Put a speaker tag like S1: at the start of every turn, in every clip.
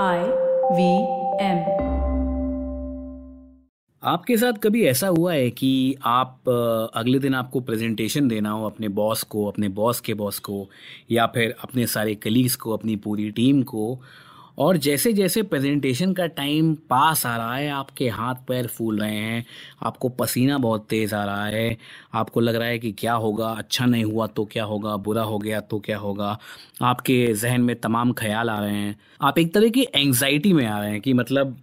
S1: I V M
S2: आपके साथ कभी ऐसा हुआ है कि आप अगले दिन आपको प्रेजेंटेशन देना हो अपने बॉस को, अपने बॉस के बॉस को, या फिर अपने सारे कलीग्स को, अपनी पूरी टीम को और जैसे जैसे प्रेजेंटेशन का टाइम पास आ रहा है, आपके हाथ पैर फूल रहे हैं, आपको पसीना बहुत तेज़ आ रहा है, आपको लग रहा है कि क्या होगा अच्छा नहीं हुआ तो क्या होगा, बुरा हो गया तो क्या होगा, आपके जहन में तमाम ख्याल आ रहे हैं, आप एक तरह की एंग्जाइटी में आ रहे हैं कि मतलब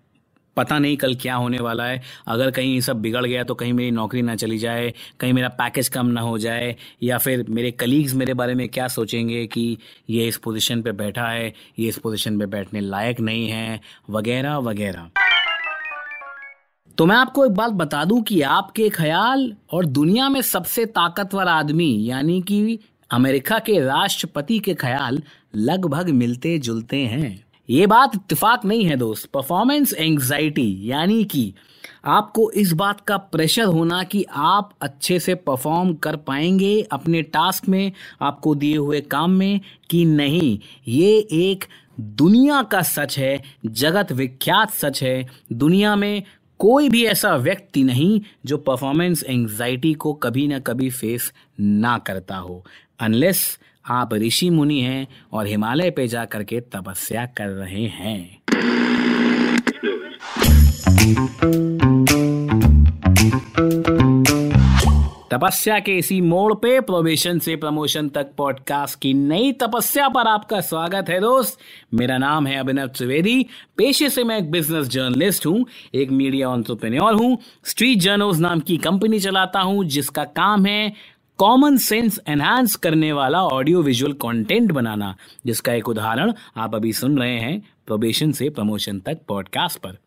S2: पता नहीं कल क्या होने वाला है। अगर कहीं ये सब बिगड़ गया तो कहीं मेरी नौकरी ना चली जाए, कहीं मेरा पैकेज कम ना हो जाए, या फिर मेरे कलीग्स मेरे बारे में क्या सोचेंगे कि ये इस पोजीशन पे बैठा है, ये इस पोजीशन पे बैठने लायक नहीं है, वगैरह वगैरह। तो मैं आपको एक बात बता दूँ कि आपके ख्याल और दुनिया में सबसे ताकतवर आदमी, यानी कि अमेरिका के राष्ट्रपति के ख्याल लगभग मिलते जुलते हैं। ये बात इत्तेफाक नहीं है दोस्त। परफॉर्मेंस एंग्जाइटी यानी कि आपको इस बात का प्रेशर होना कि आप अच्छे से परफॉर्म कर पाएँगे अपने टास्क में, आपको दिए हुए काम में कि नहीं। ये एक दुनिया का सच है, जगत विख्यात सच है। दुनिया में कोई भी ऐसा व्यक्ति नहीं जो परफॉर्मेंस एंग्जाइटी को कभी ना कभी फेस ना करता हो। अनलेस आप ऋषि मुनि हैं और हिमालय पे जा करके तपस्या कर रहे हैं। तपस्या के इसी मोड़ पे प्रोबेशन से प्रमोशन तक पॉडकास्ट की नई तपस्या पर आपका स्वागत है दोस्त। मेरा नाम है अभिनव त्रिवेदी। पेशे से मैं एक बिज़नेस जर्नलिस्ट हूँ, एक मीडिया ऑन्टरप्रेन्योर हूँ। स्ट्रीट जर्नल्स नाम की कंपनी चलाता हूँ, जिसका काम है कॉमन सेंस एनहांस करने वाला ऑडियो विजुअल कंटेंट बनाना, जिसका एक उदाहरण आप अभी सुन रहे हैं प्रोबेशन से प्रमोशन तक पॉडकास्ट पर।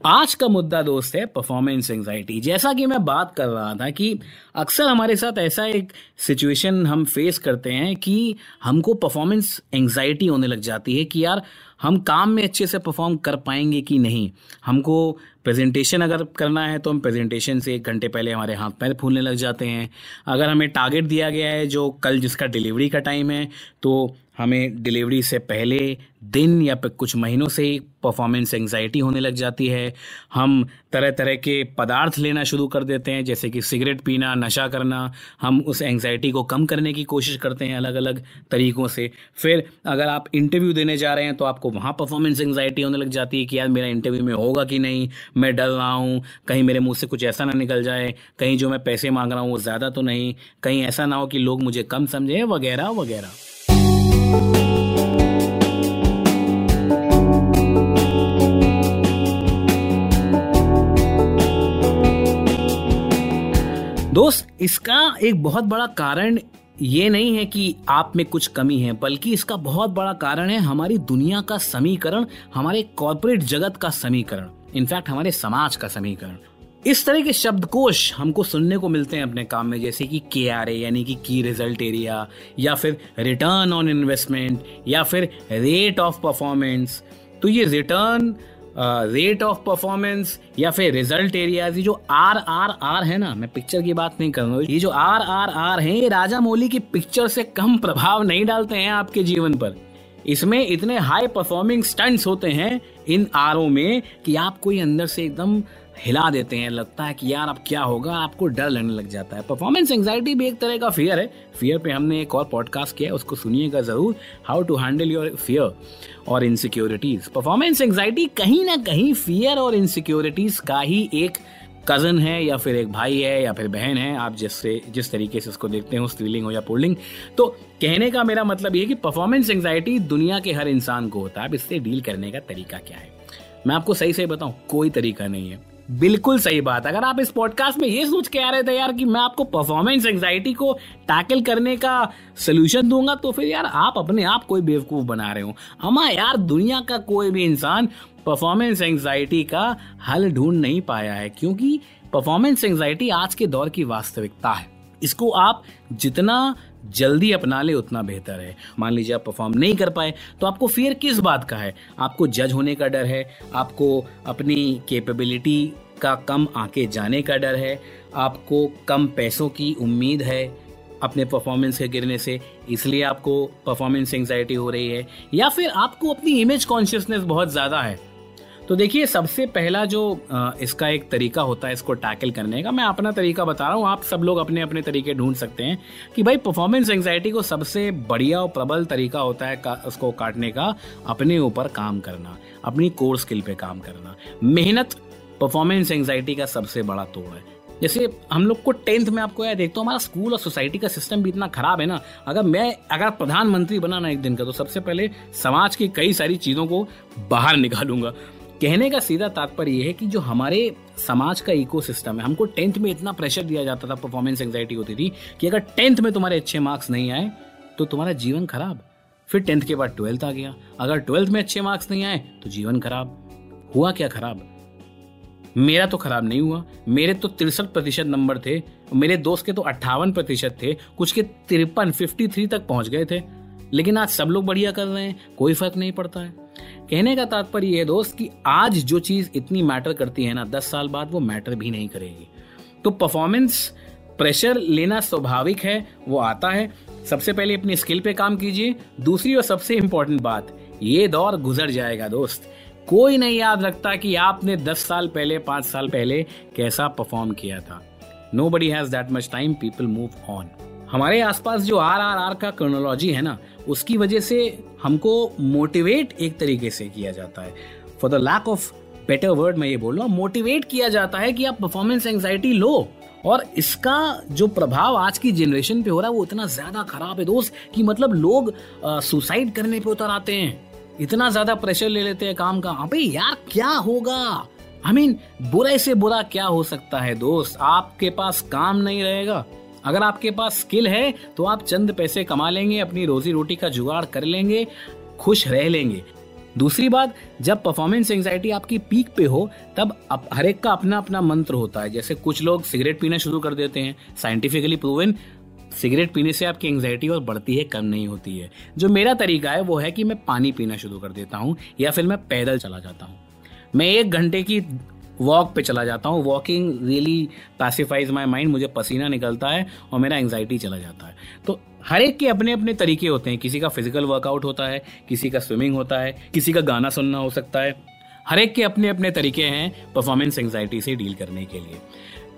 S2: आज का मुद्दा दोस्त है परफॉर्मेंस एंजाइटी जैसा कि मैं बात कर रहा था कि अक्सर हमारे साथ ऐसा एक सिचुएशन हम फेस करते हैं कि हमको परफॉर्मेंस एंजाइटी होने लग जाती है कि यार, हम काम में अच्छे से परफॉर्म कर पाएँगे कि नहीं? हमको प्रेजेंटेशन अगर करना है तो हम प्रेजेंटेशन से एक घंटे पहले हमारे हाथ पैर फूलने लग जाते हैं। अगर हमें टारगेट दिया गया है जो कल जिसका डिलीवरी का टाइम है तो हमें डिलीवरी से पहले दिन या कुछ महीनों से ही परफॉर्मेंस एंजाइटी होने लग जाती है। हम तरह तरह के पदार्थ लेना शुरू कर देते हैं, जैसे कि सिगरेट पीना, नशा करना। हम उस एंजाइटी को कम करने की कोशिश करते हैं अलग अलग तरीकों से। फिर अगर आप इंटरव्यू देने जा रहे हैं तो आपको वहाँ परफॉर्मेंस एंजाइटी होने लग जाती है कि यार मेरा इंटरव्यू में होगा कि नहीं? मैं डर रहा हूँ, कहीं मेरे मुँह से कुछ ऐसा ना निकल जाए, कहीं जो मैं पैसे मांग रहा हूँ वो ज़्यादा तो नहीं, कहीं ऐसा ना हो कि लोग मुझे कम समझें, वगैरह वगैरह। दोस्त, इसका एक बहुत बड़ा कारण ये नहीं है कि आप में कुछ कमी है, बल्कि इसका बहुत बड़ा कारण है हमारी दुनिया का समीकरण, हमारे कॉरपोरेट जगत का समीकरण। इनफैक्ट हमारे समाज का समीकरण। इस तरह के शब्दकोश हमको सुनने को मिलते हैं अपने काम में, जैसे कि के आर ए यानी कि की रिज़ल्ट एरिया या फिर रिटर्न ऑन इन्वेस्टमेंट या फिर रेट ऑफ़ परफॉर्मेंस तो ये रिटर्न रेट ऑफ़ परफॉर्मेंस या फिर रिज़ल्ट एरियाज़ ये जो आर आर आर है ना, मैं पिक्चर की बात नहीं कर रहा हूँ, ये जो आर आर आर है, ये राजा मौली की पिक्चर से कम प्रभाव नहीं डालते हैं आपके जीवन पर। इसमें इतने हाई परफॉर्मिंग स्टंट्स होते हैं इन आरों में कि आपको ये अंदर से एकदम हिला देते हैं, लगता है कि यार अब क्या होगा, आपको डर लगने लग जाता है। परफॉर्मेंस एंगजाइटी भी एक तरह का फियर है। फियर पे हमने एक और पॉडकास्ट किया है, उसको सुनिएगा ज़रूर। How to handle your fear और इनसिक्योरिटीज परफॉर्मेंस एंगजाइटी कहीं ना कहीं फियर और इनसिक्योरिटीज का ही एक कज़न है, या फिर एक भाई है, या फिर बहन है। आप जिससे, जिस तरीके से इसको देखते हो स्त्रीलिंग हो या पुल्लिंग तो कहने का मेरा मतलब ये कि परफॉर्मेंस एंगजाइटी दुनिया के हर इंसान को होता है। अब इससे डील करने का तरीका क्या है? मैं आपको सही सही बताऊँ, कोई तरीका नहीं है। बिल्कुल सही बात। अगर आप इस पॉडकास्ट में ये सोच के आ रहे थे यार कि मैं आपको परफॉर्मेंस एंजाइटी को टैकल करने का सोल्यूशन दूँगा तो फिर यार आप अपने आप कोई बेवकूफ़ बना रहे हो। अमा यार, दुनिया का कोई भी इंसान परफॉर्मेंस एंजाइटी का हल ढूंढ नहीं पाया है, क्योंकि परफॉर्मेंस एंजाइटी आज के दौर की वास्तविकता है। इसको आप जितना जल्दी अपना ले, उतना बेहतर है। मान लीजिए आप परफॉर्म नहीं कर पाए तो आपको फियर किस बात का है? आपको जज होने का डर है, आपको अपनी कैपेबिलिटी का कम आके जाने का डर है, आपको कम पैसों की उम्मीद है अपने परफॉर्मेंस के गिरने से, इसलिए आपको परफॉर्मेंस एंजाइटी हो रही है, या फिर आपको अपनी इमेज कॉन्शियसनेस बहुत ज़्यादा है। तो देखिए सबसे पहला जो इसका एक तरीका होता है इसको टैकल करने का मैं अपना तरीका बता रहा हूँ आप सब लोग अपने अपने तरीके ढूंढ सकते हैं कि भाई परफॉर्मेंस एंगजाइटी को सबसे बढ़िया और प्रबल तरीका होता है का, उसको काटने का अपने ऊपर काम करना अपनी कोर स्किल पे काम करना। मेहनत परफॉर्मेंस एंगजाइटी का सबसे बड़ा तोड़ है। जैसे हम लोग को टेंथ में आपको यह देखता हूँ हमारा स्कूल और सोसाइटी का सिस्टम भी इतना खराब है ना अगर मैं अगर प्रधानमंत्री बना ना एक दिन का तो सबसे पहले समाज की कई सारी चीज़ों को बाहर निकालूँगा। कहने का सीधा तात्पर्य यह है कि जो हमारे समाज का इकोसिस्टम है, हमको टेंथ में इतना प्रेशर दिया जाता था परफॉर्मेंस एंजाइटी होती थी, कि अगर टेंथ में तुम्हारे अच्छे मार्क्स नहीं आए तो तुम्हारा जीवन खराब। फिर टेंथ के बाद ट्वेल्थ आ गया। अगर ट्वेल्थ में अच्छे मार्क्स नहीं आए तो जीवन खराब। हुआ क्या खराब? मेरा तो खराब नहीं हुआ। मेरे तो तिरसठ प्रतिशत नंबर थे। मेरे दोस्त के तो अट्ठावन प्रतिशत थे। कुछ के तिरपन फिफ्टी थ्री तक पहुँच गए थे। लेकिन आज सब लोग बढ़िया कर रहे हैं, कोई फ़र्क नहीं पड़ता है। कहने का तात्पर्य यह दोस्त, कि आज जो चीज़ इतनी मैटर करती है ना, दस साल बाद वो मैटर भी नहीं करेगी। तो परफॉर्मेंस प्रेशर लेना स्वाभाविक है, वो आता है। सबसे पहले अपनी स्किल पे काम कीजिए। दूसरी और सबसे इंपॉर्टेंट बात, ये दौर गुजर जाएगा, दोस्त। कोई नहीं याद रखता कि आपने दस साल पहले, पाँच साल पहले कैसा परफॉर्म किया था। Nobody has that much time people move on हमारे आसपास जो आर आर आर का क्रोनोलॉजी है ना, उसकी वजह से हमको मोटिवेट एक तरीके से किया जाता है। For the lack of better word मैं ये बोल रहा हूँ मोटिवेट किया जाता है कि आप परफॉर्मेंस एंजाइटी लो। और इसका जो प्रभाव आज की जनरेशन पे हो रहा है, वो इतना ज़्यादा खराब है दोस्त कि मतलब लोग सुसाइड करने पे उतर आते हैं। इतना ज़्यादा प्रेशर ले लेते हैं काम का। अबे यार, क्या होगा? आई मीन बुरा से बुरा क्या हो सकता है दोस्त? आपके पास काम नहीं रहेगा। अगर आपके पास स्किल है तो आप चंद पैसे कमा लेंगे, अपनी रोजी रोटी का जुगाड़ कर लेंगे, खुश रह लेंगे। दूसरी बात, जब परफॉर्मेंस एंजाइटी आपकी पीक पे हो, तब हर एक का अपना अपना मंत्र होता है। जैसे कुछ लोग सिगरेट पीना शुरू कर देते हैं साइंटिफिकली प्रूवन सिगरेट पीने से आपकी एंजाइटी और बढ़ती है, कम नहीं होती है। जो मेरा तरीका है, वो है कि मैं पानी पीना शुरू कर देता हूँ, या फिर मैं पैदल चला जाता हूँ। मैं एक घंटे की वॉक पे चला जाता हूँ। Walking really pacifies my mind मुझे पसीना निकलता है और मेरा एंगजाइटी चला जाता है। तो हर एक के अपने अपने तरीके होते हैं। किसी का फ़िज़िकल वर्कआउट होता है, किसी का स्विमिंग होता है, किसी का गाना सुनना हो सकता है। हर एक के अपने अपने तरीके हैं परफॉर्मेंस एंगजाइटी से डील करने के लिए।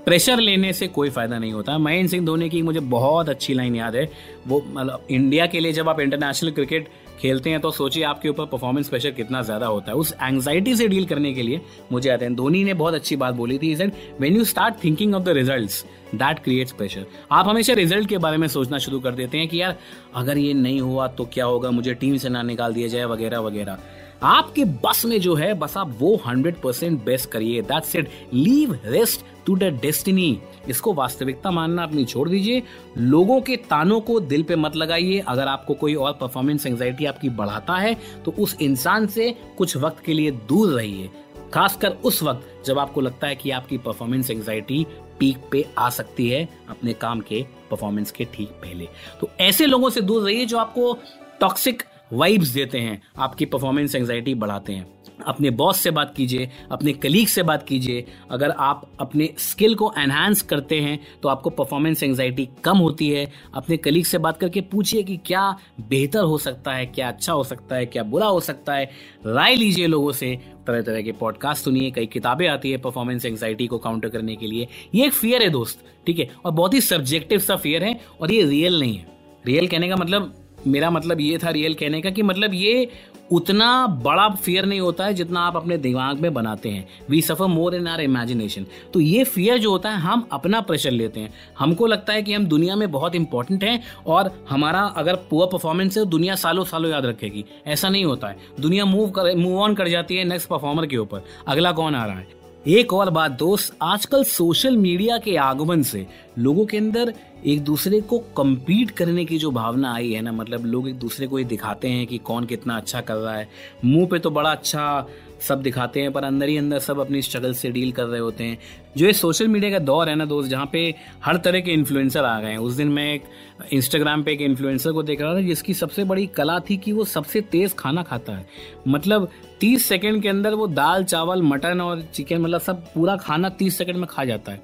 S2: प्रेशर लेने से कोई फ़ायदा नहीं होता। महेंद्र सिंह धोनी की मुझे बहुत अच्छी लाइन याद है। वो मतलब इंडिया के लिए जब आप इंटरनेशनल क्रिकेट खेलते हैं तो सोचिए आपके ऊपर परफॉर्मेंस प्रेशर कितना ज़्यादा होता है। उस एंगजाइटी से डील करने के लिए मुझे आते हैं, धोनी ने बहुत अच्छी बात बोली थी। When you start thinking of the result that creates pressure आप हमेशा रिज़ल्ट के बारे में सोचना शुरू कर देते हैं कि यार, अगर ये नहीं हुआ तो क्या होगा? मुझे टीम से ना निकाल दिया जाए, वगैरह वगैरह। आपके बस में जो है, बस आप वो हंड्रेड परसेंट बेस्ट करिए। That's it leave rest to the destiny इसको वास्तविकता मानना अपनी छोड़ दीजिए। लोगों के तानों को दिल पे मत लगाइए। अगर आपको कोई और परफॉर्मेंस एंजाइटी आपकी बढ़ाता है तो उस इंसान से कुछ वक्त के लिए दूर रहिए। खासकर उस वक्त जब आपको लगता है कि आपकी परफॉर्मेंस एंजाइटी पीक पे आ सकती है अपने काम के परफॉर्मेंस के ठीक पहले। तो ऐसे लोगों से दूर रहिए जो आपको टॉक्सिक वाइब्स देते हैं, आपकी परफॉर्मेंस एंगजाइटी बढ़ाते हैं। अपने बॉस से बात कीजिए, अपने कलीग से बात कीजिए। अगर आप अपने स्किल को एनहांस करते हैं तो आपको परफॉर्मेंस एंगजाइटी कम होती है। अपने कलीग से बात करके पूछिए कि क्या बेहतर हो सकता है, क्या अच्छा हो सकता है, क्या बुरा हो सकता है। राय लीजिए लोगों से। तरह तरह के पॉडकास्ट सुनिए, कई किताबें आती है परफॉर्मेंस एंगजाइटी को काउंटर करने के लिए। ये एक फियर है दोस्त, ठीक है? और बहुत ही सब्जेक्टिव सा फियर है, और ये रियल नहीं है। रियल कहने का मतलब मेरा मतलब ये था रियल कहने का कि मतलब ये उतना बड़ा फियर नहीं होता है जितना आप अपने दिमाग में बनाते हैं। We suffer more in our imagination तो ये फियर जो होता है, हम अपना प्रेशर लेते हैं। हमको लगता है कि हम दुनिया में बहुत इंपॉर्टेंट हैं और हमारा अगर पुअर परफॉर्मेंस है दुनिया सालों सालों याद रखेगी। ऐसा नहीं होता है। दुनिया मूव कर मूव ऑन कर जाती है नेक्स्ट परफॉर्मर के ऊपर। अगला कौन आ रहा है? एक और बात दोस्त, आजकल सोशल मीडिया के आगमन से लोगों के अंदर एक दूसरे को कम्पीट करने की जो भावना आई है ना मतलब लोग एक दूसरे को ये दिखाते हैं कि कौन कितना अच्छा कर रहा है। मुँह पे तो बड़ा अच्छा सब दिखाते हैं, पर अंदर ही अंदर सब अपनी स्ट्रगल से डील कर रहे होते हैं। जो ये सोशल मीडिया का दौर है ना दोस्त, जहाँ पे हर तरह के इन्फ्लुएंसर आ गए हैं। उस दिन मैं एक इंस्टाग्राम पे एक इन्फ्लुएंसर को देख रहा था, जिसकी सबसे बड़ी कला थी कि वो सबसे तेज खाना खाता है। मतलब तीस सेकेंड के अंदर वो दाल, चावल, मटन और चिकन मतलब सब पूरा खाना तीस सेकेंड में खा जाता है।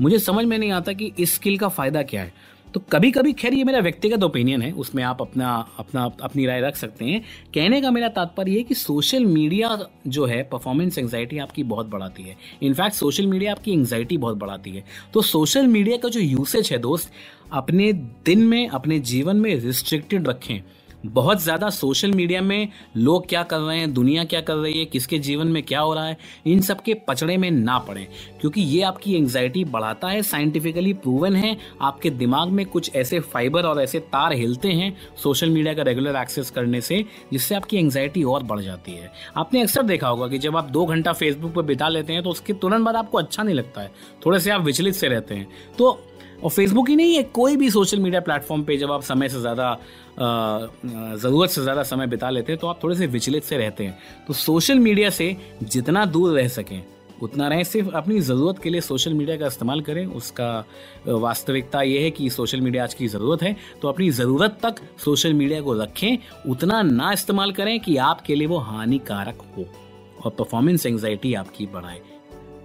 S2: मुझे समझ में नहीं आता कि इस स्किल का फ़ायदा क्या है। तो कभी कभी खैर, ये मेरा व्यक्तिगत ओपिनियन है, उसमें आप अपना अपना, अपनी राय रख सकते हैं। कहने का मेरा तात्पर्य है कि सोशल मीडिया जो है परफॉर्मेंस एंगजाइटी आपकी बहुत बढ़ाती है। इनफैक्ट सोशल मीडिया आपकी एंगजाइटी बहुत बढ़ाती है। तो सोशल मीडिया का जो यूसेज है दोस्त, अपने दिन में, अपने जीवन में रिस्ट्रिक्टेड रखें। बहुत ज़्यादा सोशल मीडिया में लोग क्या कर रहे हैं, दुनिया क्या कर रही है, किसके जीवन में क्या हो रहा है, इन सब के पचड़े में ना पड़े। क्योंकि ये आपकी एंग्जाइटी बढ़ाता है साइंटिफिकली प्रूवन है। आपके दिमाग में कुछ ऐसे फाइबर और ऐसे तार हिलते हैं सोशल मीडिया का रेगुलर एक्सेस करने से, जिससे आपकी एंग्जाइटी और बढ़ जाती है। आपने अक्सर देखा होगा कि जब आप दो घंटा फेसबुक पर बिता लेते हैं तो उसके तुरंत बाद आपको अच्छा नहीं लगता है। थोड़े से आप विचलित से रहते हैं। तो और फेसबुक ही नहीं है कोई भी सोशल मीडिया प्लेटफॉर्म पे जब आप समय से ज़्यादा ज़रूरत से ज़्यादा समय बिता लेते हैं तो आप थोड़े से विचलित से रहते हैं। तो सोशल मीडिया से जितना दूर रह सकें, उतना रहें। सिर्फ़ अपनी ज़रूरत के लिए सोशल मीडिया का इस्तेमाल करें। उसका वास्तविकता ये है कि सोशल मीडिया आज की ज़रूरत है तो अपनी ज़रूरत तक सोशल मीडिया को रखें। उतना ना इस्तेमाल करें कि आपके लिए वो हानिकारक हो और परफॉर्मेंस एंग्जाइटी आपकी बढ़ाए।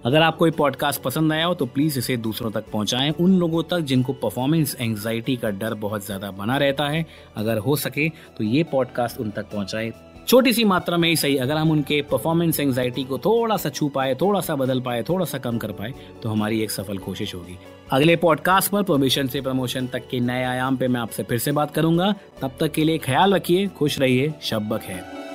S2: अगर आपको ये पॉडकास्ट पसंद आया हो तो प्लीज़ इसे दूसरों तक पहुंचाएँ। उन लोगों तक जिनको परफॉर्मेंस एंग्जाइटी का डर बहुत ज़्यादा बना रहता है, अगर हो सके तो ये पॉडकास्ट उन तक पहुँचाए। छोटी सी मात्रा में ही सही, अगर हम उनके परफॉर्मेंस एंग्जाइटी को थोड़ा सा छू पाए थोड़ा सा बदल पाए थोड़ा सा कम कर पाए तो हमारी एक सफल कोशिश होगी। अगले पॉडकास्ट पर प्रमोशन से प्रमोशन तक के नए आयाम पे मैं आपसे फिर से बात करूँगा। तब तक के लिए ख्याल रखिए, खुश रहिए, शब्बक है।